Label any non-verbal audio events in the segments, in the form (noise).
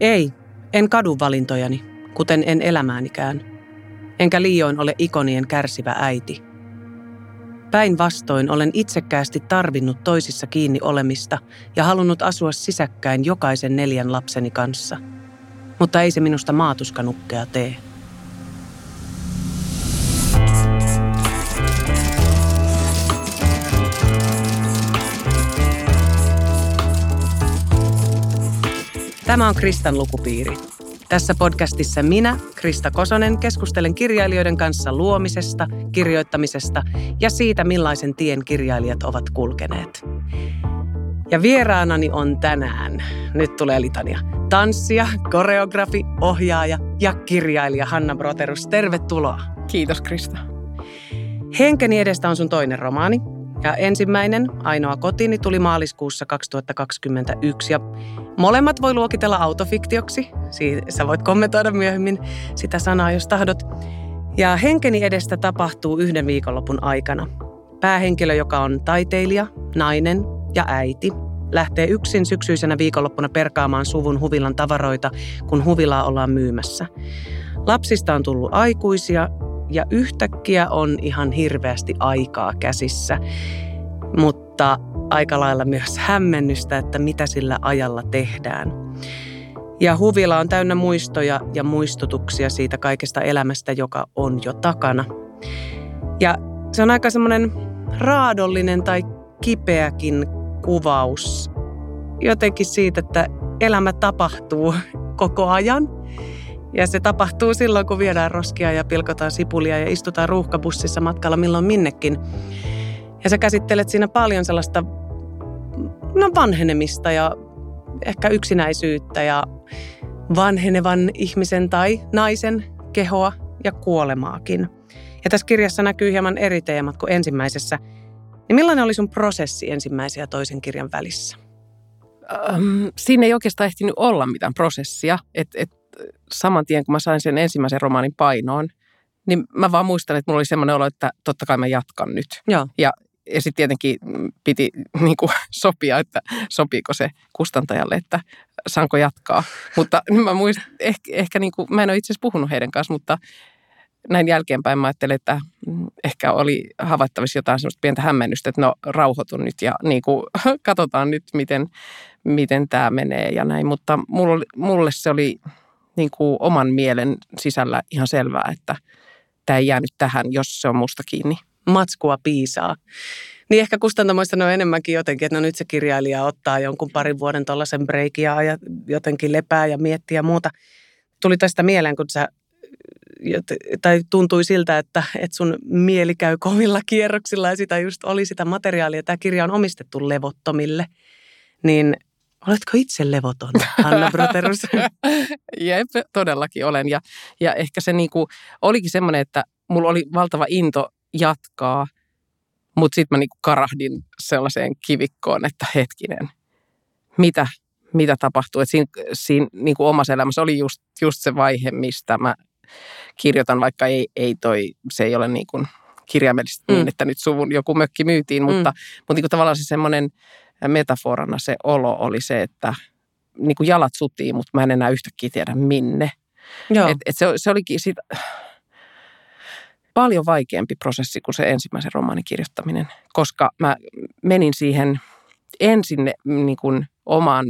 Ei, en kadu valintojani, kuten en elämäänikään. Enkä liioin ole ikonien kärsivä äiti. Päinvastoin olen itsekkäästi tarvinnut toisissa kiinni olemista ja halunnut asua sisäkkäin jokaisen neljän lapseni kanssa. Mutta ei se minusta maatuskanukkeja tee. Tämä on Kristan lukupiiri. Tässä podcastissa minä, Krista Kosonen, keskustelen kirjailijoiden kanssa luomisesta, kirjoittamisesta ja siitä, millaisen tien kirjailijat ovat kulkeneet. Ja vieraanani on tänään, nyt tulee litania, tanssija, koreografi, ohjaaja ja kirjailija Hanna Broterus. Tervetuloa. Kiitos Krista. Henkeni edestä on sun toinen romaani, ja ensimmäinen, ainoa kotini, tuli maaliskuussa 2021. Ja molemmat voi luokitella autofiktioksi. Siitä sä voit kommentoida myöhemmin sitä sanaa, jos tahdot. Ja henkeni edestä tapahtuu yhden viikonlopun aikana. Päähenkilö, joka on taiteilija, nainen ja äiti, lähtee yksin syksyisenä viikonloppuna perkaamaan suvun huvilan tavaroita, kun huvilaa ollaan myymässä. Lapsista on tullut aikuisia ja yhtäkkiä on ihan hirveästi aikaa käsissä, mutta aika lailla myös hämmennystä, että mitä sillä ajalla tehdään. Ja huvila on täynnä muistoja ja muistutuksia siitä kaikesta elämästä, joka on jo takana. Ja se on aika semmoinen raadollinen tai kipeäkin kuvaus jotenkin siitä, että elämä tapahtuu koko ajan – ja se tapahtuu silloin, kun viedään roskia ja pilkotaan sipulia ja istutaan ruuhkabussissa matkalla milloin minnekin. Ja sä käsittelet siinä paljon sellaista no, vanhenemista ja ehkä yksinäisyyttä ja vanhenevan ihmisen tai naisen kehoa ja kuolemaakin. Ja tässä kirjassa näkyy hieman eri teemat kuin ensimmäisessä. Niin millainen oli sun prosessi ensimmäisen ja toisen kirjan välissä? Ähm, siinä ei oikeastaan ehtinyt olla mitään prosessia. Et, et saman tien, kun mä sain sen ensimmäisen romaanin painoon, niin mä vaan muistan, että mulla oli semmoinen olo, että totta kai mä jatkan nyt. Joo. Ja, ja sitten tietenkin piti (laughs) niin kuin, sopia, että sopiiko se kustantajalle, että saanko jatkaa. Mutta (laughs) mä muistan, ehkä, ehkä niin kuin, mä en ole itse asiassa puhunut heidän kanssa, mutta näin jälkeenpäin mä ajattelin, että ehkä oli havaittavissa jotain semmoista pientä hämmennystä, että no rauhoitun nyt ja niin kuin, (laughs) katsotaan nyt, miten, miten tämä menee ja näin. Mutta mulle, mulle se oli niin kuin oman mielen sisällä ihan selvää, että tämä ei jäänyt tähän, jos se on musta kiinni. Matskua piisaa. Niin ehkä kustantamoista on enemmänkin jotenkin, että no nyt se kirjailija ottaa jonkun parin vuoden tuollaisen breikin ja jotenkin lepää ja miettiä ja muuta. Tuli tästä mieleen, kun sä tai tuntui siltä, että, että sun mieli käy kovilla kierroksilla ja sitä just oli sitä materiaalia. Tämä kirja on omistettu levottomille. Niin Oletko itse levoton, Hanna Broterus? (laughs) Jep, todellakin olen. Ja, ja ehkä se niinku, olikin semmoinen, että mulla oli valtava into jatkaa, mutta sitten mä niinku karahdin sellaiseen kivikkoon, että hetkinen, mitä, mitä tapahtuu. Et siinä siinä niinku omassa elämässä oli just, just se vaihe, mistä mä kirjoitan, vaikka ei, ei toi, se ei ole niinku kirjaimellisesti niin, mm. niin, että nyt suvun joku mökki myytiin, mm. mutta, mutta niinku tavallaan se semmoinen – metaforana se olo oli se, että niin kuin jalat sutiin, mutta mä en enää yhtäkkiä tiedä minne. Joo. Et, et se, se olikin siitä paljon vaikeampi prosessi kuin se ensimmäisen romaanin kirjoittaminen, koska mä menin siihen ensin niin kuin omaan,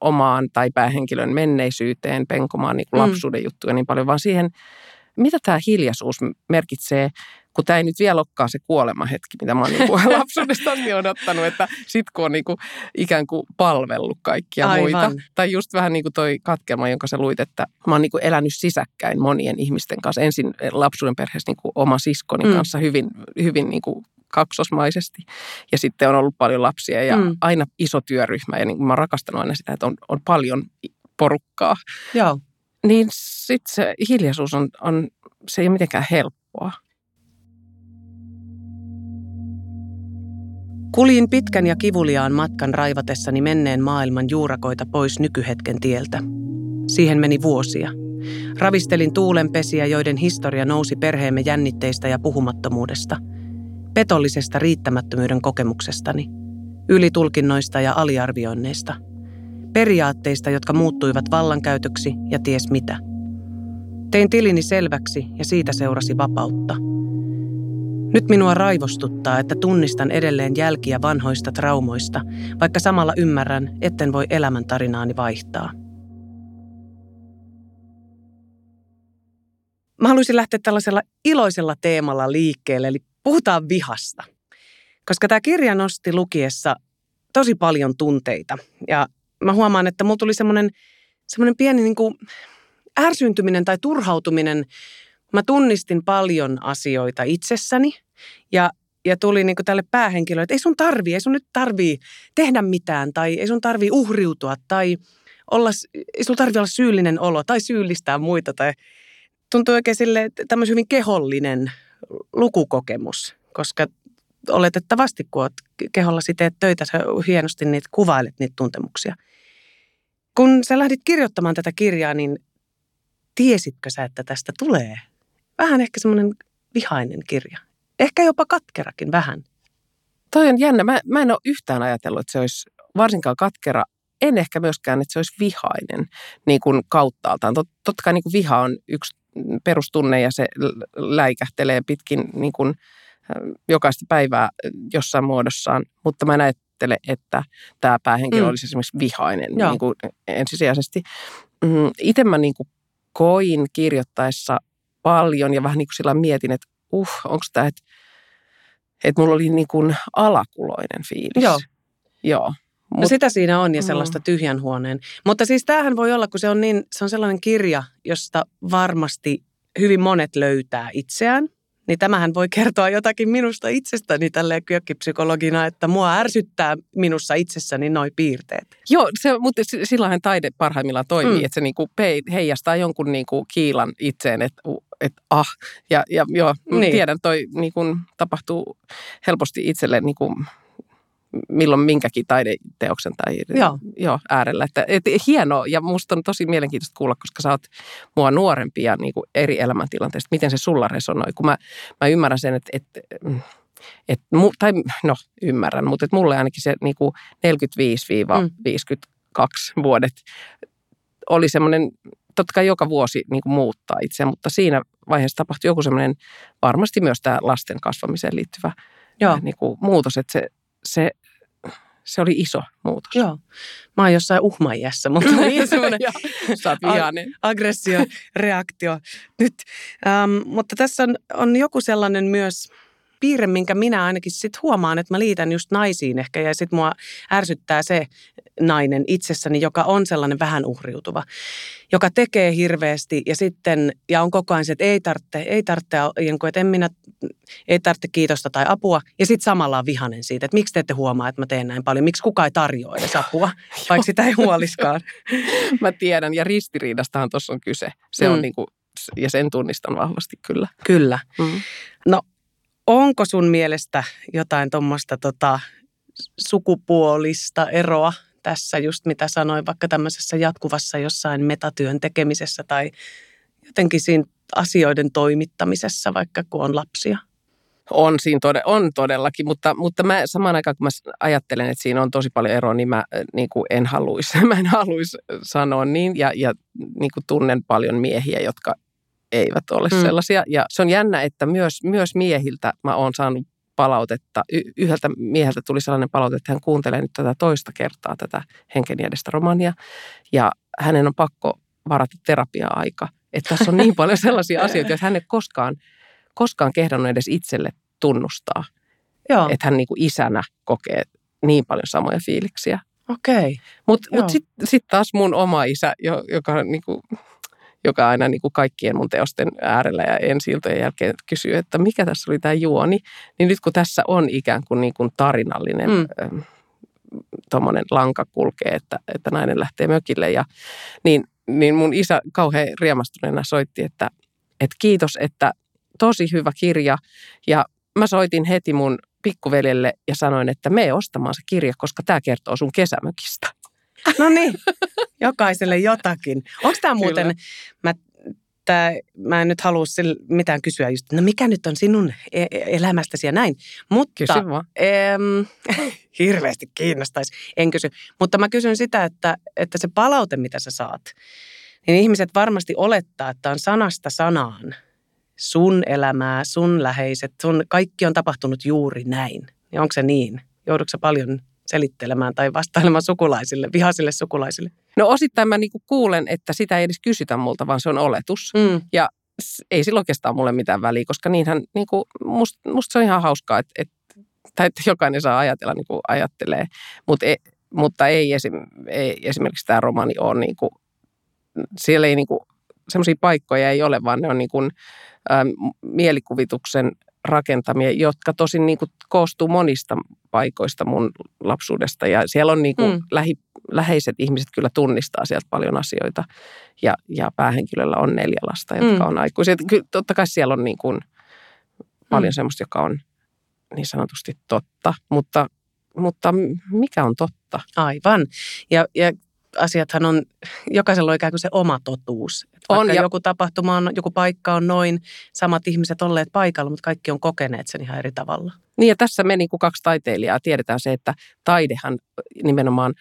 omaan tai päähenkilön menneisyyteen penkomaan niin kuin mm. lapsuuden juttuja niin paljon, vaan siihen, mitä tämä hiljaisuus merkitsee kun tämä ei nyt vielä olekaan se kuolemahetki, mitä mä oon niin kuin (laughs) lapsuudesta asti odottanut, että sit kun on niin kuin ikään kuin palvellut kaikkia Aivan. muita. Tai just vähän niin kuin toi katkelma, jonka sä luit, että mä oon niin kuin elänyt sisäkkäin monien ihmisten kanssa. Ensin lapsuuden perheessä niin kuin oma siskoni mm. kanssa hyvin, hyvin niin kuin kaksosmaisesti. Ja sitten on ollut paljon lapsia ja mm. aina iso työryhmä. Ja niin kuin mä oon rakastanut aina sitä, että on, on paljon porukkaa. Joo. Niin sitten se hiljaisuus on, on, se ei ole mitenkään helppoa. Kuljin pitkän ja kivuliaan matkan raivatessani menneen maailman juurakoita pois nykyhetken tieltä. Siihen meni vuosia. Ravistelin tuulenpesiä, joiden historia nousi perheemme jännitteistä ja puhumattomuudesta. Petollisesta riittämättömyyden kokemuksestani. Ylitulkinnoista ja aliarvioinneista. Periaatteista, jotka muuttuivat vallankäytöksi ja ties mitä. Tein tilini selväksi ja siitä seurasi vapautta. Nyt minua raivostuttaa, että tunnistan edelleen jälkiä vanhoista traumoista, vaikka samalla ymmärrän, etten voi elämäntarinaani vaihtaa. Mä haluaisin lähteä tällaisella iloisella teemalla liikkeelle, eli puhutaan vihasta. Koska tämä kirja nosti lukiessa tosi paljon tunteita. Ja mä huomaan, että mulla tuli semmoinen, semmoinen pieni niin kuin ärsyntyminen tai turhautuminen. Mä tunnistin paljon asioita itsessäni ja, ja tuli niin tälle päähenkilölle, että ei sun tarvii, ei sun nyt tarvii tehdä mitään tai ei sun tarvii uhriutua tai olla, ei sun tarvii olla syyllinen olo tai syyllistää muita tai tuntuu oikein sille tämmöisen hyvin kehollinen lukukokemus, koska oletettavasti, kun olet kehollasi teet töitä, sä hienosti niitä kuvailet niitä tuntemuksia. Kun sä lähdit kirjoittamaan tätä kirjaa, niin tiesitkö sä, että tästä tulee vähän ehkä semmoinen vihainen kirja? Ehkä jopa katkerakin vähän. Toi on jännä. Mä, mä en ole yhtään ajatellut, että se olisi varsinkaan katkera. En ehkä myöskään, että se olisi vihainen niin kuin kauttaaltaan. Tot, totta kai niin kuin viha on yksi perustunne ja se läikähtelee pitkin niin kuin jokaista päivää jossain muodossaan, mutta mä en ajattele, että tämä päähenkilö mm. olisi esimerkiksi vihainen niin kuin ensisijaisesti. Mm, Itse mä niin kuin koin kirjoittaessa paljon ja vähän niin kuin sillä mietin, että uh, onko tämä, että, että mulla oli niin kuin alakuloinen fiilis. Joo. Joo. Mut, no sitä siinä on ja sellaista mm. tyhjän huoneen. Mutta siis tämähän voi olla, kun se on, niin, se on sellainen kirja, josta varmasti hyvin monet löytää itseään. Niin tämähän voi kertoa jotakin minusta itsestäni tälleen kyökkipsykologina, että mua ärsyttää minussa itsessäni noi piirteet. Joo, se, mutta silloinhan taide parhaimmillaan toimii, mm. että se niinku heijastaa jonkun niinku kiilan itseen, että et, ah, ja, ja joo, niin. tiedän, toi niinku, tapahtuu helposti itselle niinku, milloin minkäkin taideteoksen tai joo. Joo, äärellä. Että, et, hienoa ja musta on tosi mielenkiintoista kuulla, koska sä oot mua nuorempi ja niin kuin eri elämäntilanteista. Miten se sulla resonoi? Kun mä, mä ymmärrän sen, että, että et, tai no ymmärrän, mutta et mulle ainakin se niin kuin 45-52 mm. vuodet oli semmoinen, totta kai joka vuosi niin kuin muuttaa itse, mutta siinä vaiheessa tapahtui joku semmoinen, varmasti myös tämä lasten kasvamiseen liittyvä Joo. Niin kuin muutos, että se se, se oli iso muutos. Joo. Mä oon jossain uhmajässä, mutta (laughs) niin semmoinen aggressio, reaktio nyt. Ähm, mutta tässä on, on joku sellainen myös piirre, minkä minä ainakin sit huomaan, että mä liitän just naisiin ehkä ja sitten mua ärsyttää se nainen itsessäni, joka on sellainen vähän uhriutuva, joka tekee hirveästi ja sitten, ja on koko ajan se, että ei tarvitse, ei tarvitse, että en minä, ei tarvitse kiitosta tai apua, ja sitten samalla on vihanen siitä, että miksi te ette huomaa, että mä teen näin paljon, miksi kukaan ei tarjoa edes apua, (laughs) vaikka sitä ei huoliskaan. (laughs) mä tiedän, ja ristiriidastahan tuossa on kyse. Se mm. on niin kuin, ja sen tunnistan vahvasti kyllä. Kyllä. Mm. No onko sun mielestä jotain tuommoista tota, sukupuolista eroa tässä, just mitä sanoin, vaikka tämmöisessä jatkuvassa jossain metatyön tekemisessä tai jotenkin siinä asioiden toimittamisessa, vaikka kun on lapsia? On siinä tode, on todellakin, mutta, mutta mä samaan aikaan kun mä ajattelen, että siinä on tosi paljon eroa, niin mä niin kuin en haluaisi, (laughs) en haluaisi sanoa niin ja, ja niin kuin tunnen paljon miehiä, jotka eivät ole mm. sellaisia. Ja se on jännä, että myös, myös miehiltä mä oon saanut palautetta. Y- yhdeltä mieheltä tuli sellainen palaute, että hän kuuntelee nyt tätä toista kertaa tätä Henken edestä romania. Ja hänen on pakko varata terapia-aika. Että tässä on niin paljon sellaisia asioita, että hän ei koskaan, koskaan kehdannut edes itselle tunnustaa. Joo. Että hän niin kuin isänä kokee niin paljon samoja fiiliksiä. Okei. Okay. Mutta mut, mut sitten sit taas mun oma isä, joka niin kuin, joka aina niin kuin kaikkien mun teosten äärellä ja ensi jälkeen kysyy, että mikä tässä oli tämä juoni. Niin nyt kun tässä on ikään kuin, niin kuin tarinallinen mm. tuommoinen lanka kulkee, että, että nainen lähtee mökille. Ja, niin, niin mun isä kauhean riemastuneena soitti, että, että kiitos, että tosi hyvä kirja. Ja mä soitin heti mun pikkuveljelle ja sanoin, että me ostamaan se kirja, koska tämä kertoo sun kesämökistä. (laughs) No niin, jokaiselle jotakin. Onko tämä muuten, Kyllä. mä että mä en nyt halua mitään kysyä just, no mikä nyt on sinun e-, e-, elämästäsi ja näin. Mutta Kysy vaan. Em, (laughs) hirveästi kiinnostaisi, en kysy. Mutta mä kysyn sitä, että, että se palaute, mitä sä saat, niin ihmiset varmasti olettaa, että on sanasta sanaan sun elämää, sun läheiset, sun kaikki on tapahtunut juuri näin. Niin onko se niin? Joudutko paljon selittelemään tai vastailemaan sukulaisille, vihaisille sukulaisille? No osittain mä niinku kuulen, että sitä ei edes kysytä multa, vaan se on oletus. Mm. Ja ei sillä oikeastaan mulle mitään väliä, koska niinhän niinku, musta must se on ihan hauskaa, että, että, tai että jokainen saa ajatella niin kuin ajattelee. Mut e, mutta ei, esim, ei esimerkiksi tämä romani ole niin kuin, siellä ei niin kuin, semmoisia paikkoja ei ole, vaan ne on niin kuin, ähm, mielikuvituksen rakentamia, jotka tosin niin kuin koostuu monista paikoista mun lapsuudesta. Ja siellä on niin kuin mm. lähi, läheiset ihmiset kyllä tunnistaa sieltä paljon asioita. Ja, ja päähenkilöllä on neljä lasta, jotka mm. on aikuisia. Kyllä, totta kai siellä on niin kuin paljon mm. semmoista, joka on niin sanotusti totta, mutta, mutta mikä on totta? Aivan. Ja, ja asiathan on, jokaisella on ikään kuin se oma totuus. Että on, ja... joku tapahtuma on, joku paikka on noin, samat ihmiset olleet paikalla, mutta kaikki on kokeneet sen ihan eri tavalla. Niin ja tässä me niin kuin kaksi taiteilijaa tiedetään se, että taidehan nimenomaan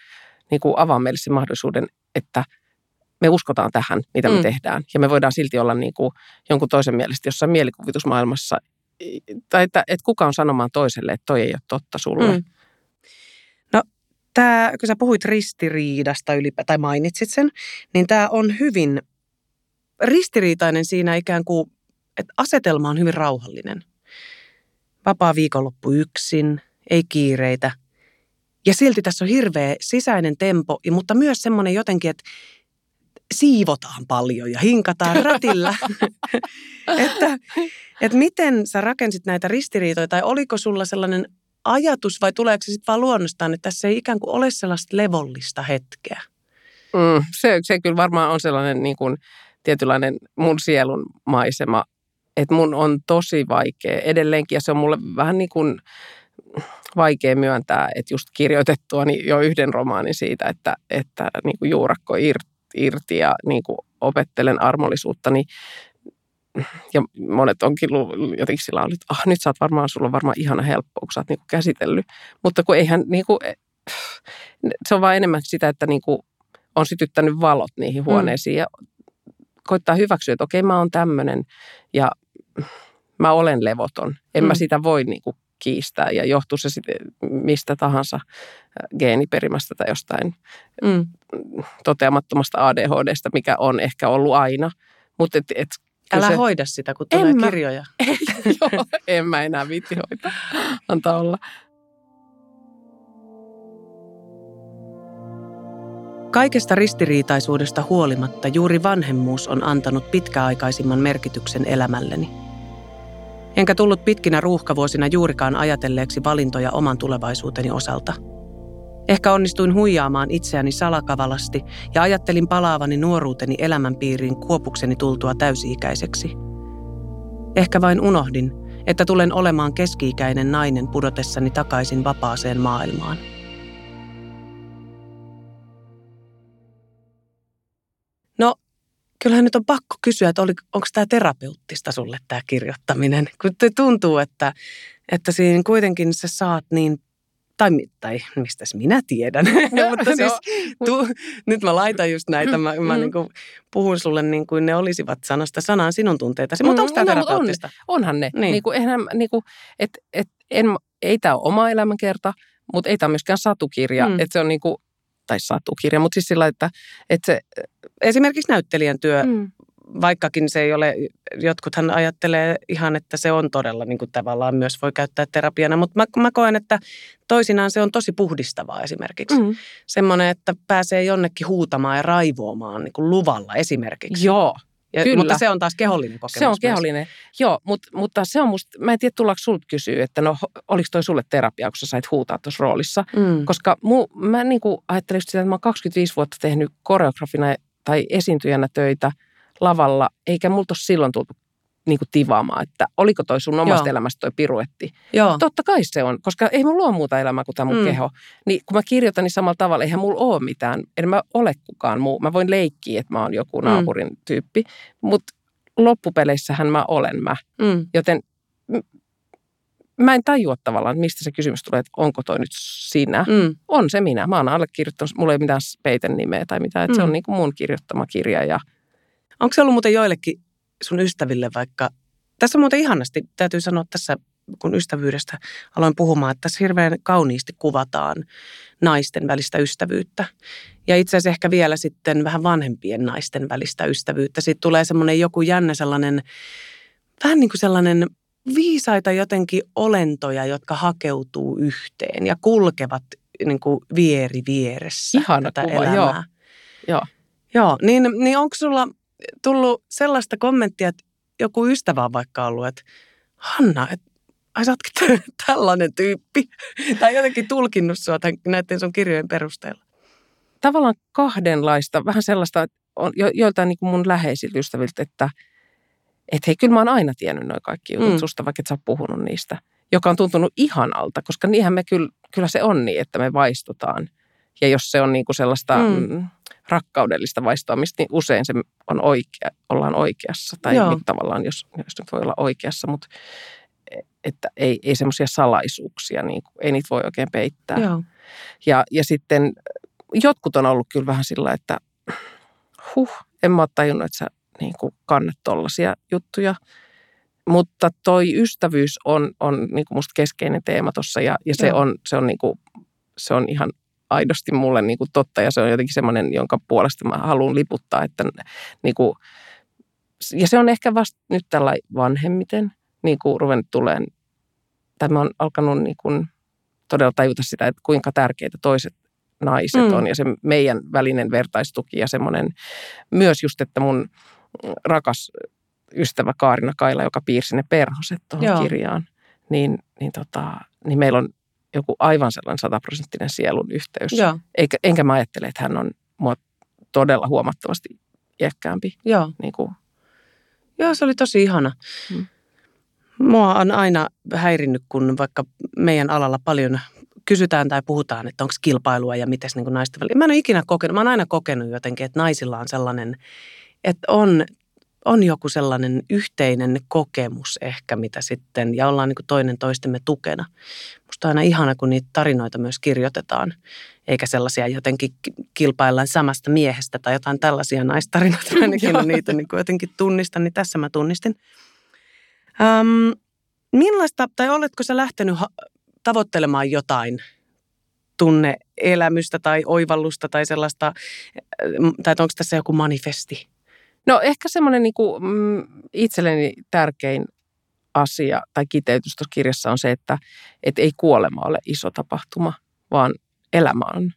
niin kuin avaa meille sen mahdollisuuden, että me uskotaan tähän, mitä me mm. tehdään. Ja me voidaan silti olla niin kuin jonkun toisen mielestä jossain mielikuvitusmaailmassa. Tai että, että kuka on sanomaan toiselle, että toi ei ole totta sulle. Mm tämä, kun sä puhuit ristiriidasta ylipä, tai mainitsit sen, niin tämä on hyvin ristiriitainen siinä ikään kuin, että asetelma on hyvin rauhallinen. Vapaa viikonloppu yksin, ei kiireitä. Ja silti tässä on hirveä sisäinen tempo, mutta myös semmoinen jotenkin, että siivotaan paljon ja hinkataan (laughs) ratilla. (laughs) että, että miten sä rakensit näitä ristiriitoja tai oliko sulla sellainen ajatus vai tuleeko se sitten vaan luonnostaan, että tässä ei ikään kuin ole sellaista levollista hetkeä? Mm, se, se kyllä varmaan on sellainen niin kuin tietynlainen mun sielun maisema, että mun on tosi vaikea edelleenkin ja se on mulle vähän niin kuin vaikea myöntää, että just kirjoitettua niin jo yhden romaanin siitä, että, että niin kuin juurakko irti ja niin kuin opettelen armollisuutta, niin ja monet onkin jotenkin sillä ollut, että ah, nyt sä oot varmaan, sulla on varmaan ihana helppo, kun sä oot niin kuin käsitellyt. Mutta kun eihän, niin kuin, se on vaan enemmän sitä, että niin kuin on sytyttänyt valot niihin mm. huoneisiin mm. ja koittaa hyväksyä, että okei, mä oon tämmöinen ja mä olen levoton. En mm. mä sitä voi niin kuin kiistää ja johtuu se sitten mistä tahansa geeniperimästä tai jostain mm. toteamattomasta ADHDsta, mikä on ehkä ollut aina. Mutta et, et Älä se... hoida sitä, kun tulee en kirjoja. (laughs) Mä, joo, en mä enää viitti hoitaa. Antaa olla. Kaikesta ristiriitaisuudesta huolimatta juuri vanhemmuus on antanut pitkäaikaisimman merkityksen elämälleni. Enkä tullut pitkinä ruuhkavuosina juurikaan ajatelleeksi valintoja oman tulevaisuuteni osalta – Ehkä onnistuin huijaamaan itseäni salakavalasti ja ajattelin palaavani nuoruuteni elämänpiiriin kuopukseni tultua täysi-ikäiseksi. Ehkä vain unohdin, että tulen olemaan keski-ikäinen nainen pudotessani takaisin vapaaseen maailmaan. No, kyllähän nyt on pakko kysyä, että onko tämä terapeuttista sulle tämä kirjoittaminen? Kun tuntuu, että, että siinä kuitenkin sä saat niin tai, tai mistäs minä tiedän. (laughs) Mutta siis no. tu, nyt mä laitan just näitä, mä, mä mm. niin kuin puhun sulle niin kuin ne olisivat sanasta sanaan sinun tunteitasi. Mutta onko tämä no, terapeuttista? On, onhan ne. Niin. Niin kuin, eihän, niin kuin, et, et, en, ei tämä ole oma elämänkerta, mutta ei tämä myöskään satukirja. Mm. Että se on niin kuin, tai satukirja, mutta siis sillä, että, että se... Esimerkiksi näyttelijän työ mm vaikkakin se ei ole, jotkuthan ajattelee ihan, että se on todella niin kuin tavallaan myös voi käyttää terapiana, mutta mä, mä koen, että toisinaan se on tosi puhdistavaa esimerkiksi. Mm. Semmoinen, että pääsee jonnekin huutamaan ja raivoamaan niin kuin luvalla esimerkiksi. Joo, ja, Kyllä. Mutta se on taas kehollinen kokemus. Se on kehollinen, myös. joo, mutta, mutta se on musta, mä en tiedä tullaanko sulta kysyä, että no oliko toi sulle terapia, kun sä sait huutaa tuossa roolissa. Mm. Koska mu, mä niin kuin ajattelin sitä, että mä oon 25 vuotta tehnyt koreografina tai esiintyjänä töitä – lavalla, eikä multa ole silloin tultu niin kuin tivaamaan, että oliko toi sun omasta Joo. elämästä toi piruetti. Joo. Totta kai se on, koska ei mulla ole muuta elämää kuin tämä mun mm. keho. Niin kun mä kirjoitan niin samalla tavalla, eihän mulla ole mitään, en mä ole kukaan muu. Mä voin leikkiä, että mä oon joku mm. naapurin mm. tyyppi, mutta loppupeleissähän mä olen mä. Mm. Joten mä en tajua tavallaan, että mistä se kysymys tulee, että onko toi nyt sinä. Mm. On se minä. Mä oon allekirjoittanut, mulla ei ole mitään peiten nimeä tai mitään. Että Se on Mm. niin kuin mun kirjoittama kirja ja Onko se ollut muuten joillekin sun ystäville vaikka, tässä on muuten ihanasti, täytyy sanoa tässä, kun ystävyydestä aloin puhumaan, että tässä hirveän kauniisti kuvataan naisten välistä ystävyyttä. Ja itse asiassa ehkä vielä sitten vähän vanhempien naisten välistä ystävyyttä. Siitä tulee semmoinen joku jännä sellainen, vähän niin kuin sellainen viisaita jotenkin olentoja, jotka hakeutuu yhteen ja kulkevat niin kuin vieri vieressä Ihana tätä kuva, elämää. joo. Joo. Joo, niin, niin onko sulla tullut sellaista kommenttia, että joku ystävä on vaikka ollut, että Hanna, että ai sä ootkin tällainen tyyppi. (laughs) Tai jotenkin tulkinnut sua tämän, näiden sun kirjojen perusteella. tavallaan kahdenlaista, vähän sellaista, että on jo, joiltain niin mun läheisiltä ystäviltä, että et hei, kyllä mä oon aina tiennyt noin kaikki jutut Mm. mm. susta, vaikka et sä oot puhunut niistä. Joka on tuntunut ihanalta, koska niinhän me kyllä, kyllä se on niin, että me vaistotaan. Ja jos se on niin kuin sellaista Mm. Rakkaudellista vaistoamista, niin usein se on oikea, ollaan oikeassa. Tai Joo. niin tavallaan, jos, jos nyt voi olla oikeassa, mutta että ei, ei semmoisia salaisuuksia, niin kuin, ei niitä voi oikein peittää. Joo. Ja, ja sitten jotkut on ollut kyllä vähän sillä, että huh, en mä ole tajunnut, että sä niin kuin kannat tollaisia juttuja. Mutta toi ystävyys on, on niin kuin musta keskeinen teema tuossa ja, ja se, Joo. on, se, on niin kuin, se on ihan aidosti mulle niin kuin totta ja se on jotenkin semmoinen, jonka puolesta mä haluan liputtaa. Että niin kuin, ja se on ehkä vasta nyt tällä vanhemmiten niin kuin ruvennut tuleen, tai mä oon alkanut niin kuin todella tajuta sitä, että kuinka tärkeitä toiset naiset Mm. on ja se meidän välinen vertaistuki ja semmoinen myös just, että mun rakas ystävä Kaarina Kaila, joka piirsi ne perhoset Joo. tuohon kirjaan, niin, niin, tota, niin meillä on joku aivan sellainen sataprosenttinen sielun yhteys. Joo. Eikä, enkä mä ajattele, että hän on mua todella huomattavasti iäkkäämpi. Joo. Niin kuin, Joo, se oli tosi ihana. Mm. Mua on aina häirinnyt, kun vaikka meidän alalla paljon kysytään tai puhutaan, että onko kilpailua ja miten niin naisten välillä. Mä en ole ikinä kokenut, mä oon aina kokenut jotenkin, että naisilla on sellainen, että on, on joku sellainen yhteinen kokemus ehkä, mitä sitten, ja ollaan niin toinen toistemme tukena. Musta on aina ihana, kun niitä tarinoita myös kirjoitetaan, eikä sellaisia jotenkin ki- kilpaillaan samasta miehestä tai jotain tällaisia naistarinoita. Ainakin (laughs) niitä niin kuin jotenkin tunnistan, niin tässä mä tunnistin. Um, millaista, tai oletko sä lähtenyt ha- tavoittelemaan jotain tunneelämystä tai oivallusta tai sellaista, tai onko tässä joku manifesti? No ehkä semmoinen niin kuin, mm, itselleni tärkein asia tai kiteytys tuossa kirjassa on se, että et ei kuolema ole iso tapahtuma, vaan elämä on.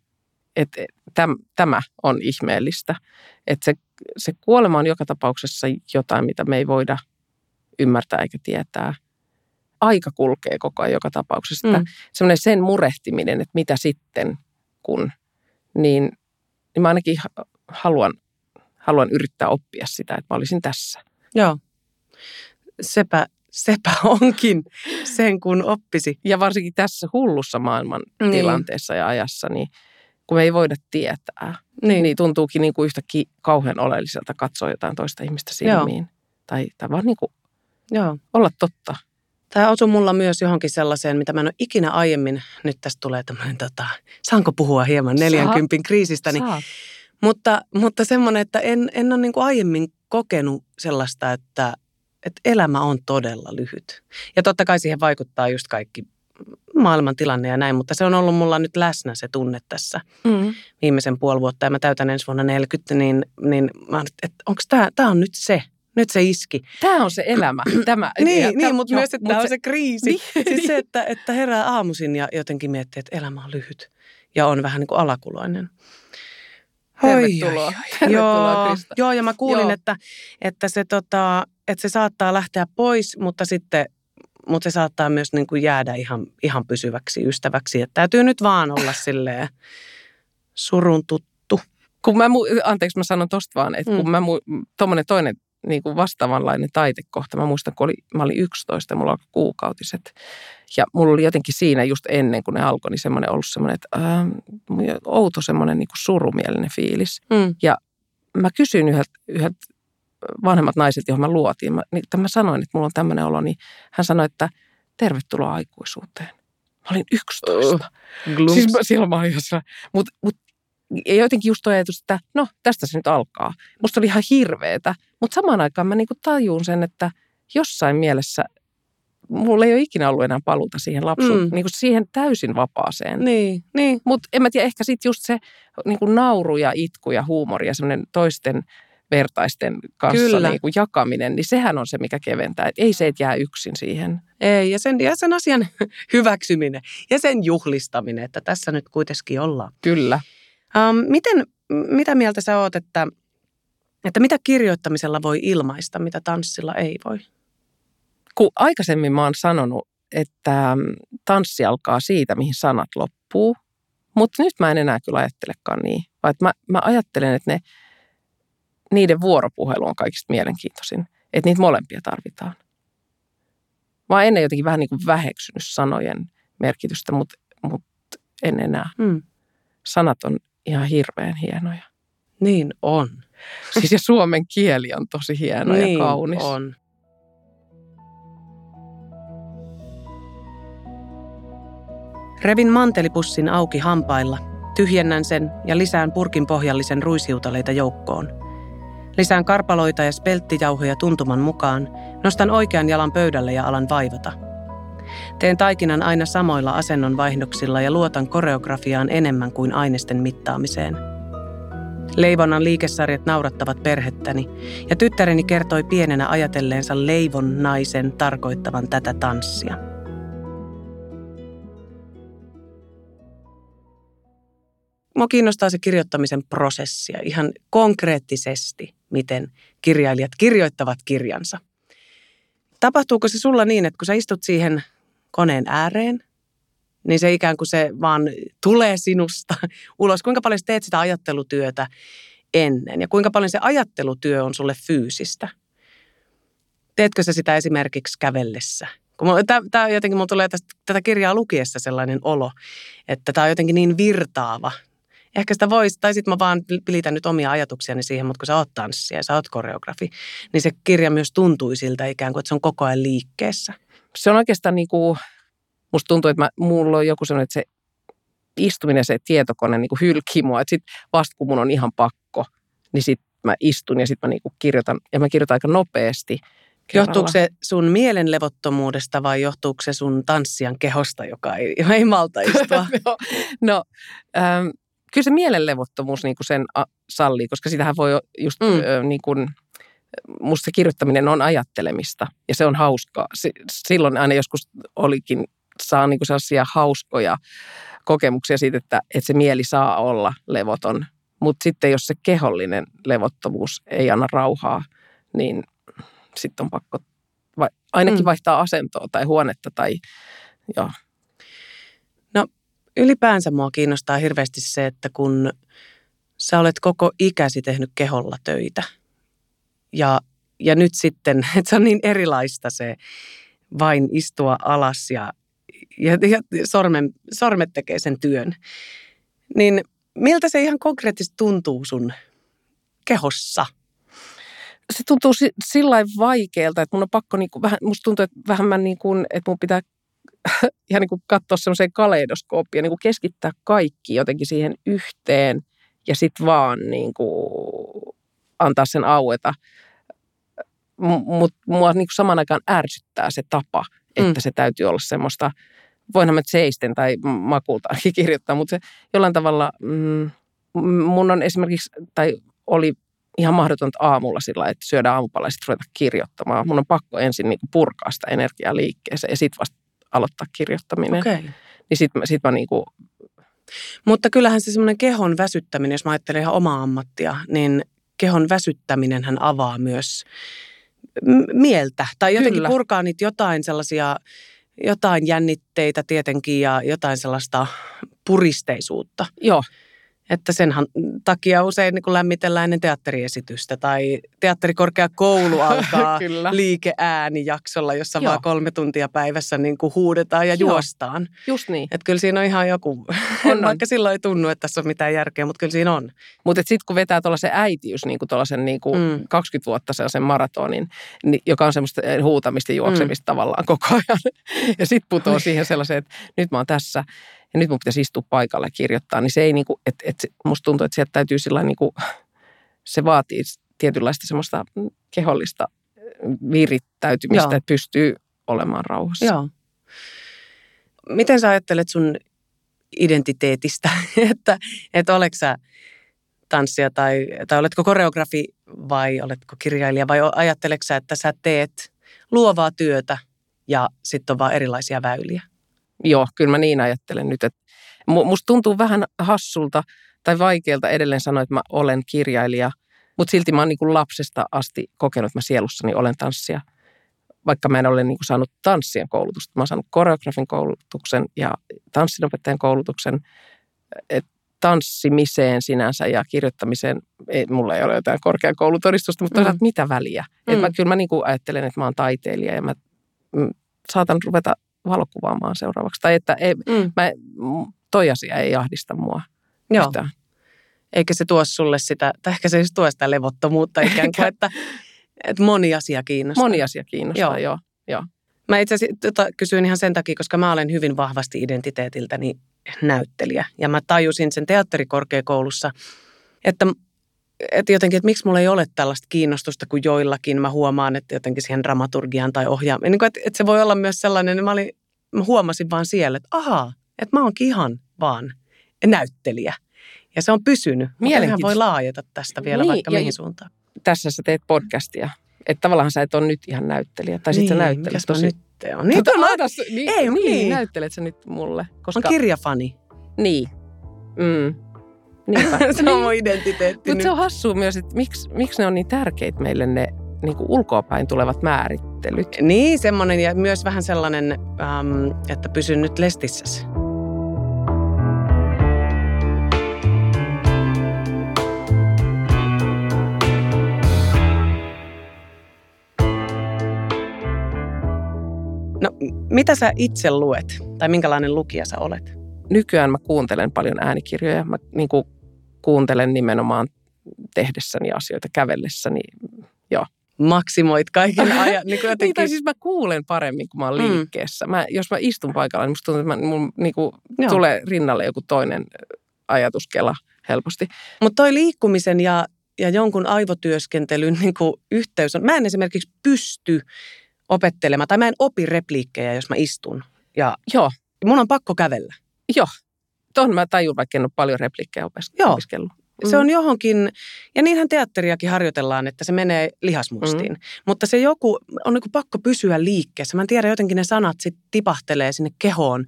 Et, et, täm, tämä on ihmeellistä. Että se, se kuolema on joka tapauksessa jotain, mitä me ei voida ymmärtää eikä tietää. Aika kulkee koko ajan joka tapauksessa. Mm. Mm. Semmoinen sen murehtiminen, että mitä sitten kun, niin, niin mä ainakin ha- haluan haluan yrittää oppia sitä, että mä olisin tässä. Joo. Sepä, sepä onkin sen, kun oppisi. Ja varsinkin tässä hullussa maailman Niin. tilanteessa ja ajassa, niin kun me ei voida tietää, Niin. niin, tuntuukin niin kuin yhtäkkiä kauhean oleelliselta katsoa jotain toista ihmistä silmiin. Tai, tai vaan niin kuin Joo. olla totta. Tämä osui mulla myös johonkin sellaiseen, mitä mä en ole ikinä aiemmin, nyt tästä tulee tämmöinen, tota, saanko puhua hieman 40 kriisistä, niin Saat. Mutta, mutta semmoinen, että en, en ole niin kuin aiemmin kokenut sellaista, että, että elämä on todella lyhyt. Ja totta kai siihen vaikuttaa just kaikki maailman tilanne ja näin, mutta se on ollut mulla nyt läsnä se tunne tässä Mm. viimeisen puoli vuotta. Ja mä täytän ensi vuonna 40, niin, niin mä että onko tämä, tämä on nyt se, nyt se iski. Tämä on se elämä. Tämä, Niin, ja niin täm- mutta joo, myös, että tämä on se kriisi. Niin, Siis se, että, että herää aamuisin ja jotenkin miettii, että elämä on lyhyt ja on vähän niin kuin alakuloinen. Tervetuloa. Oi, (laughs) Tervetuloa, joo, Krista. joo, ja mä kuulin, Joo. että, että, se, tota, että se saattaa lähteä pois, mutta sitten mutta se saattaa myös niin kuin jäädä ihan, ihan pysyväksi ystäväksi. Että täytyy nyt vaan olla (laughs) silleen surun tuttu. kun mä, mu- anteeksi mä sanon tosta vaan, että Mm. kun mä, mu- tommonen toinen niin kuin vastaavanlainen taitekohta, mä muistan, kun oli, mä olin 11 ja mulla alkoi kuukautiset. Ja mulla oli jotenkin siinä just ennen kuin ne alkoi, niin semmoinen ollut semmoinen, että ää, outo semmoinen niin kuin surumielinen fiilis. Mm. Mä kysyin yhdeltä, yhdeltä vanhemmat naiset, johon mä luotiin, mä, niin mä sanoin, että mulla on tämmöinen olo, niin hän sanoi, että tervetuloa aikuisuuteen. Mä olin 11. Glums. Siis mä, silloin mä olin jossain. Mutta mut, ja jotenkin just tuo ajatus, että no tästä se nyt alkaa. Musta oli ihan hirveetä, mutta samaan aikaan mä niinku tajuun sen, että jossain mielessä mulla ei ole ikinä ollut enää paluuta siihen lapsuun, mm. niin kuin siihen täysin vapaaseen. Niin, niin. Mutta en mä tiedä, ehkä sitten just se niin kuin nauru ja itku ja huumori ja semmoinen toisten vertaisten kanssa Kyllä. niin kuin jakaminen, niin sehän on se, mikä keventää. Et ei se, että jää yksin siihen. Ei, ja sen, ja sen asian (laughs) hyväksyminen ja sen juhlistaminen, että tässä nyt kuitenkin ollaan. Kyllä. Um, miten, mitä mieltä sä oot, että, että mitä kirjoittamisella voi ilmaista, mitä tanssilla ei voi? Kun aikaisemmin mä oon sanonut, että mm, tanssi alkaa siitä, mihin sanat loppuu, mutta nyt mä en enää kyllä ajattelekaan niin. Vaan mä, mä ajattelen, että ne, niiden vuoropuhelu on kaikista mielenkiintoisin. Että niitä molempia tarvitaan. Mä oon ennen jotenkin vähän niin kuin väheksynyt sanojen merkitystä, mutta, mutta en enää. Hmm. Sanat on ihan hirveän hienoja. Niin on. Siis ja suomen kieli on tosi hieno niin ja kaunis. on. Revin mantelipussin auki hampailla, tyhjennän sen ja lisään purkin pohjallisen ruishiutaleita joukkoon. Lisään karpaloita ja spelttijauhoja tuntuman mukaan, nostan oikean jalan pöydälle ja alan vaivata. Teen taikinan aina samoilla asennon vaihdoksilla ja luotan koreografiaan enemmän kuin ainesten mittaamiseen. Leivonnan liikesarjat naurattavat perhettäni, ja tyttäreni kertoi pienenä ajatelleensa leivon naisen tarkoittavan tätä tanssia. Mua kiinnostaa se kirjoittamisen prosessi ja ihan konkreettisesti, miten kirjailijat kirjoittavat kirjansa. Tapahtuuko se sulla niin, että kun sä istut siihen koneen ääreen, niin se ikään kuin se vaan tulee sinusta (laughs) ulos. Kuinka paljon teet sitä ajattelutyötä ennen ja kuinka paljon se ajattelutyö on sulle fyysistä? Teetkö sä sitä esimerkiksi kävellessä? Tämä jotenkin, mulla tulee tästä, tätä kirjaa lukiessa sellainen olo, että tämä on jotenkin niin virtaava. Ehkä sitä voisi, tai sitten mä vaan pilitän nyt omia ajatuksiani siihen, mutta kun sä oot tanssija ja sä oot koreografi, niin se kirja myös tuntui siltä ikään kuin, että se on koko ajan liikkeessä. Se on oikeastaan niin kuin, musta tuntuu, että mä, mulla on joku sellainen, että se istuminen, se tietokone niin kuin hylkii mua. Että sit vasta kun mun on ihan pakko, niin sit mä istun ja sitten mä niin kuin kirjoitan. Ja mä kirjoitan aika nopeasti. Johtuuko se sun mielen levottomuudesta vai johtuuko se sun tanssijan kehosta, joka ei, (laughs) ei malta istua? (laughs) no, no ähm, kyllä se mielenlevottomuus niin kuin sen a, sallii, koska sitähän voi just mm. ö, niin kuin, musta se kirjoittaminen on ajattelemista ja se on hauskaa. Silloin aina joskus olikin, saa niin kuin sellaisia hauskoja kokemuksia siitä, että, että se mieli saa olla levoton. Mutta sitten jos se kehollinen levottomuus ei anna rauhaa, niin sitten on pakko vai, ainakin mm. vaihtaa asentoa tai huonetta tai joo. No ylipäänsä mua kiinnostaa hirveästi se, että kun sä olet koko ikäsi tehnyt keholla töitä ja, ja nyt sitten, (laughs) että se on niin erilaista se vain istua alas ja, ja, ja sormen, sormet tekee sen työn, niin miltä se ihan konkreettisesti tuntuu sun kehossa? Se tuntuu sillä vaikealta, että mun on pakko, niin kuin, vähän, musta tuntuu, että vähän niin kuin, että mun pitää (laughs) ihan niin kuin katsoa semmoiseen kaleidoskooppiin ja niin kuin keskittää kaikki jotenkin siihen yhteen ja sitten vaan niin kuin antaa sen aueta. Mutta mua niin kuin saman aikaan ärsyttää se tapa, että mm. se täytyy olla semmoista, voinhan mä seisten tai makulta (laughs) kirjoittaa, mutta se jollain tavalla, mm, mun on esimerkiksi, tai oli ihan mahdotonta aamulla sillä että syödään aamupala ja sitten ruveta kirjoittamaan. Mun on pakko ensin niin purkaa sitä energiaa liikkeeseen ja sitten vasta aloittaa kirjoittaminen. Okay. Niin sitten sit mä niinku... Mutta kyllähän se semmoinen kehon väsyttäminen, jos mä ajattelen ihan omaa ammattia, niin kehon väsyttäminen hän avaa myös mieltä. Tai jotenkin Kyllä. purkaa niitä jotain sellaisia, jotain jännitteitä tietenkin ja jotain sellaista puristeisuutta. Joo. Että sen takia usein niin lämmitellään ennen teatteriesitystä tai teatterikorkeakoulu (laughs) alkaa liikeäänijaksolla, jossa Joo. vaan kolme tuntia päivässä niin kuin huudetaan ja Joo. juostaan. Just niin. Että kyllä siinä on ihan joku, on, (laughs) vaikka silloin ei tunnu, että tässä on mitään järkeä, mutta kyllä siinä on. Mutta sitten kun vetää tuollaisen äitiys, niin kuin tuollaisen niin kuin mm. 20 vuotta sellaisen maratonin, niin, joka on semmoista huutamista ja juoksemista mm. tavallaan koko ajan. (laughs) Ja sitten putoo siihen sellaiseen, että nyt mä oon tässä ja nyt mun pitäisi istua paikalle ja kirjoittaa, niin se ei niin kuin, että, että musta tuntuu, että sieltä täytyy sillä niin kuin, se vaatii tietynlaista semmoista kehollista virittäytymistä, Joo. että pystyy olemaan rauhassa. Joo. Miten sä ajattelet sun identiteetistä, (laughs) että, että oletko sä tanssia tai, tai oletko koreografi vai oletko kirjailija vai ajatteleksä, sä, että sä teet luovaa työtä ja sitten on vaan erilaisia väyliä? Joo, kyllä mä niin ajattelen nyt, että musta tuntuu vähän hassulta tai vaikealta edelleen sanoa, että mä olen kirjailija, mutta silti mä oon niin kuin lapsesta asti kokenut, että mä sielussani olen tanssia. Vaikka mä en ole niin kuin saanut tanssien koulutusta. Mä oon saanut koreografin koulutuksen ja tanssinopettajan koulutuksen. Et tanssimiseen sinänsä ja kirjoittamiseen, ei, mulla ei ole jotain korkeakoulutodistusta, mutta mm. mitä väliä. Mm. Et mä, kyllä mä niin kuin ajattelen, että mä oon taiteilija ja mä mm, saatan ruveta valokuvaamaan seuraavaksi. Tai että ei, mm. mä, toi asia ei ahdista mua Joo. yhtään. Eikä se tuo sulle sitä, tai ehkä se just tuo sitä levottomuutta ikään kuin, että, että moni asia kiinnostaa. Moni asia kiinnostaa, joo. joo, joo. Mä itse asiassa tota, kysyin ihan sen takia, koska mä olen hyvin vahvasti identiteetiltäni näyttelijä. Ja mä tajusin sen teatterikorkeakoulussa, että että jotenkin, että miksi mulla ei ole tällaista kiinnostusta kuin joillakin. Mä huomaan, että jotenkin siihen dramaturgiaan tai ohjaamiseen. Niin että, että se voi olla myös sellainen, että mä, olin, mä huomasin vaan siellä, että ahaa, että mä oonkin ihan vaan näyttelijä. Ja se on pysynyt. Mielenkiintoista. voi laajata tästä vielä niin, vaikka mihin suuntaan. Tässä sä teet podcastia. Että tavallaan sä et ole nyt ihan näyttelijä. Tai niin, sitten sä näyttelet tosi... nyt on. Niin, tota, aina, niin, ei, niin, niin, näyttelet sä nyt mulle. Koska... On kirjafani. Niin. Mm. Niinpä. (laughs) se on mun identiteetti Mutta se on hassua myös, että miksi, miksi ne on niin tärkeitä meille ne niin kuin ulkoapäin tulevat määrittelyt. Niin, semmoinen ja myös vähän sellainen, ähm, että pysy nyt lestissäsi. No, mitä sä itse luet? Tai minkälainen lukija sä olet? Nykyään mä kuuntelen paljon äänikirjoja. Mä niin kuin kuuntelen nimenomaan tehdessäni asioita, kävellessäni, joo. Maksimoit kaiken (laughs) ajan. niin, jotenkin... niin, tai siis mä kuulen paremmin, kun mä oon mm. liikkeessä. Mä, jos mä istun paikalla, niin musta tuntuu, että mä, mun, niin kuin, tulee rinnalle joku toinen ajatuskela helposti. Mutta toi liikkumisen ja, ja jonkun aivotyöskentelyn niin kuin yhteys on, mä en esimerkiksi pysty opettelemaan, tai mä en opi repliikkejä, jos mä istun. Ja Joo. mun on pakko kävellä. Joo, Tuohon mä tajun, vaikka en ole paljon replikkejä opiskellut. Se on johonkin, ja niinhän teatteriakin harjoitellaan, että se menee lihasmustiin. Mm. Mutta se joku on niin pakko pysyä liikkeessä. Mä en tiedä, jotenkin ne sanat sit tipahtelee sinne kehoon.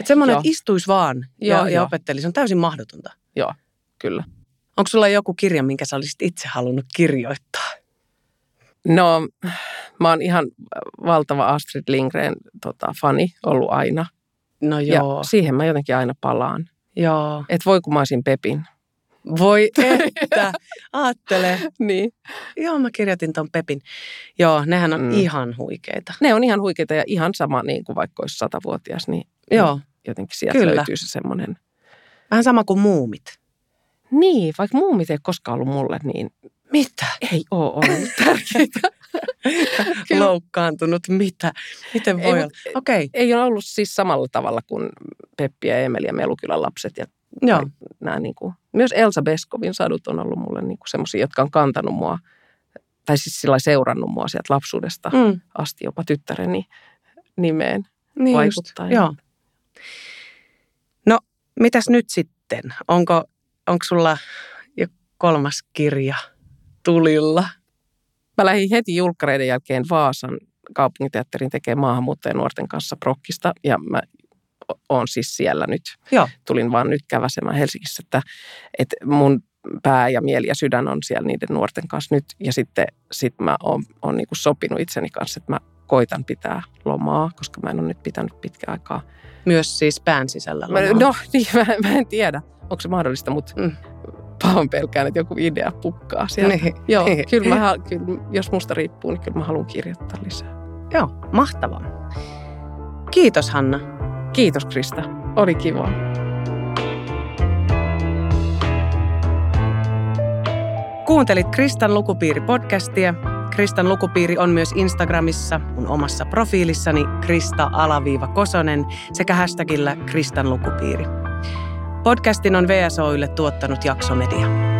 Että semmoinen, että istuisi vaan ja, Joo, ja opettelisi, on täysin mahdotonta. Joo, kyllä. Onko sulla joku kirja, minkä sä olisit itse halunnut kirjoittaa? No, mä oon ihan valtava Astrid Lindgren tota, fani ollut aina. No joo. Ja siihen mä jotenkin aina palaan. Joo. Että voi kun mä olisin Pepin. Voi että, aattele. (laughs) niin. Joo, mä kirjoitin ton Pepin. Joo, nehän on mm. ihan huikeita. Ne on ihan huikeita ja ihan sama niin kuin vaikka olisi satavuotias, niin Joo. jotenkin sieltä Kyllä. löytyy se semmoinen. Vähän sama kuin muumit. Niin, vaikka muumit ei koskaan ollut mulle niin... Mitä? Ei ole ollut tärkeitä. (laughs) Loukkaantunut, mitä? Miten voi ei, olla? Okei. Okay. Ei ole ollut siis samalla tavalla kuin Peppi ja Emeli ja Melukylän lapset ja Joo. Nämä niin kuin, myös Elsa Beskovin sadut on ollut mulle niin semmoisia, jotka on kantanut mua, tai siis sillä seurannut mua sieltä lapsuudesta mm. asti jopa tyttäreni nimeen niin vaikuttaa. joo. No, mitäs nyt sitten? Onko, onko sulla jo kolmas kirja tulilla? Mä lähdin heti julkkareiden jälkeen Vaasan kaupunginteatterin tekemään maahanmuuttajien nuorten kanssa prokkista ja mä oon siis siellä nyt. Joo. Tulin vaan nyt käväsemään Helsingissä, että, että mun pää ja mieli ja sydän on siellä niiden nuorten kanssa nyt. Ja sitten sit mä oon, oon niin sopinut itseni kanssa, että mä koitan pitää lomaa, koska mä en ole nyt pitänyt pitkään aikaa. Myös siis pään sisällä lomaa? No (laughs) niin, mä, mä en tiedä. onko se mahdollista, mutta mm. Pahoin pelkään, että joku idea pukkaa siellä. Niin. Joo, kyllä, mä, kyllä jos musta riippuu, niin kyllä mä haluan kirjoittaa lisää. Joo, mahtavaa. Kiitos Hanna. Kiitos Krista, oli kiva. Kuuntelit Kristan lukupiiri-podcastia. Kristan lukupiiri on myös Instagramissa, mun omassa profiilissani Krista-Kosonen sekä hashtagillä Kristan lukupiiri. Podcastin on VSOille tuottanut Jaksomedia.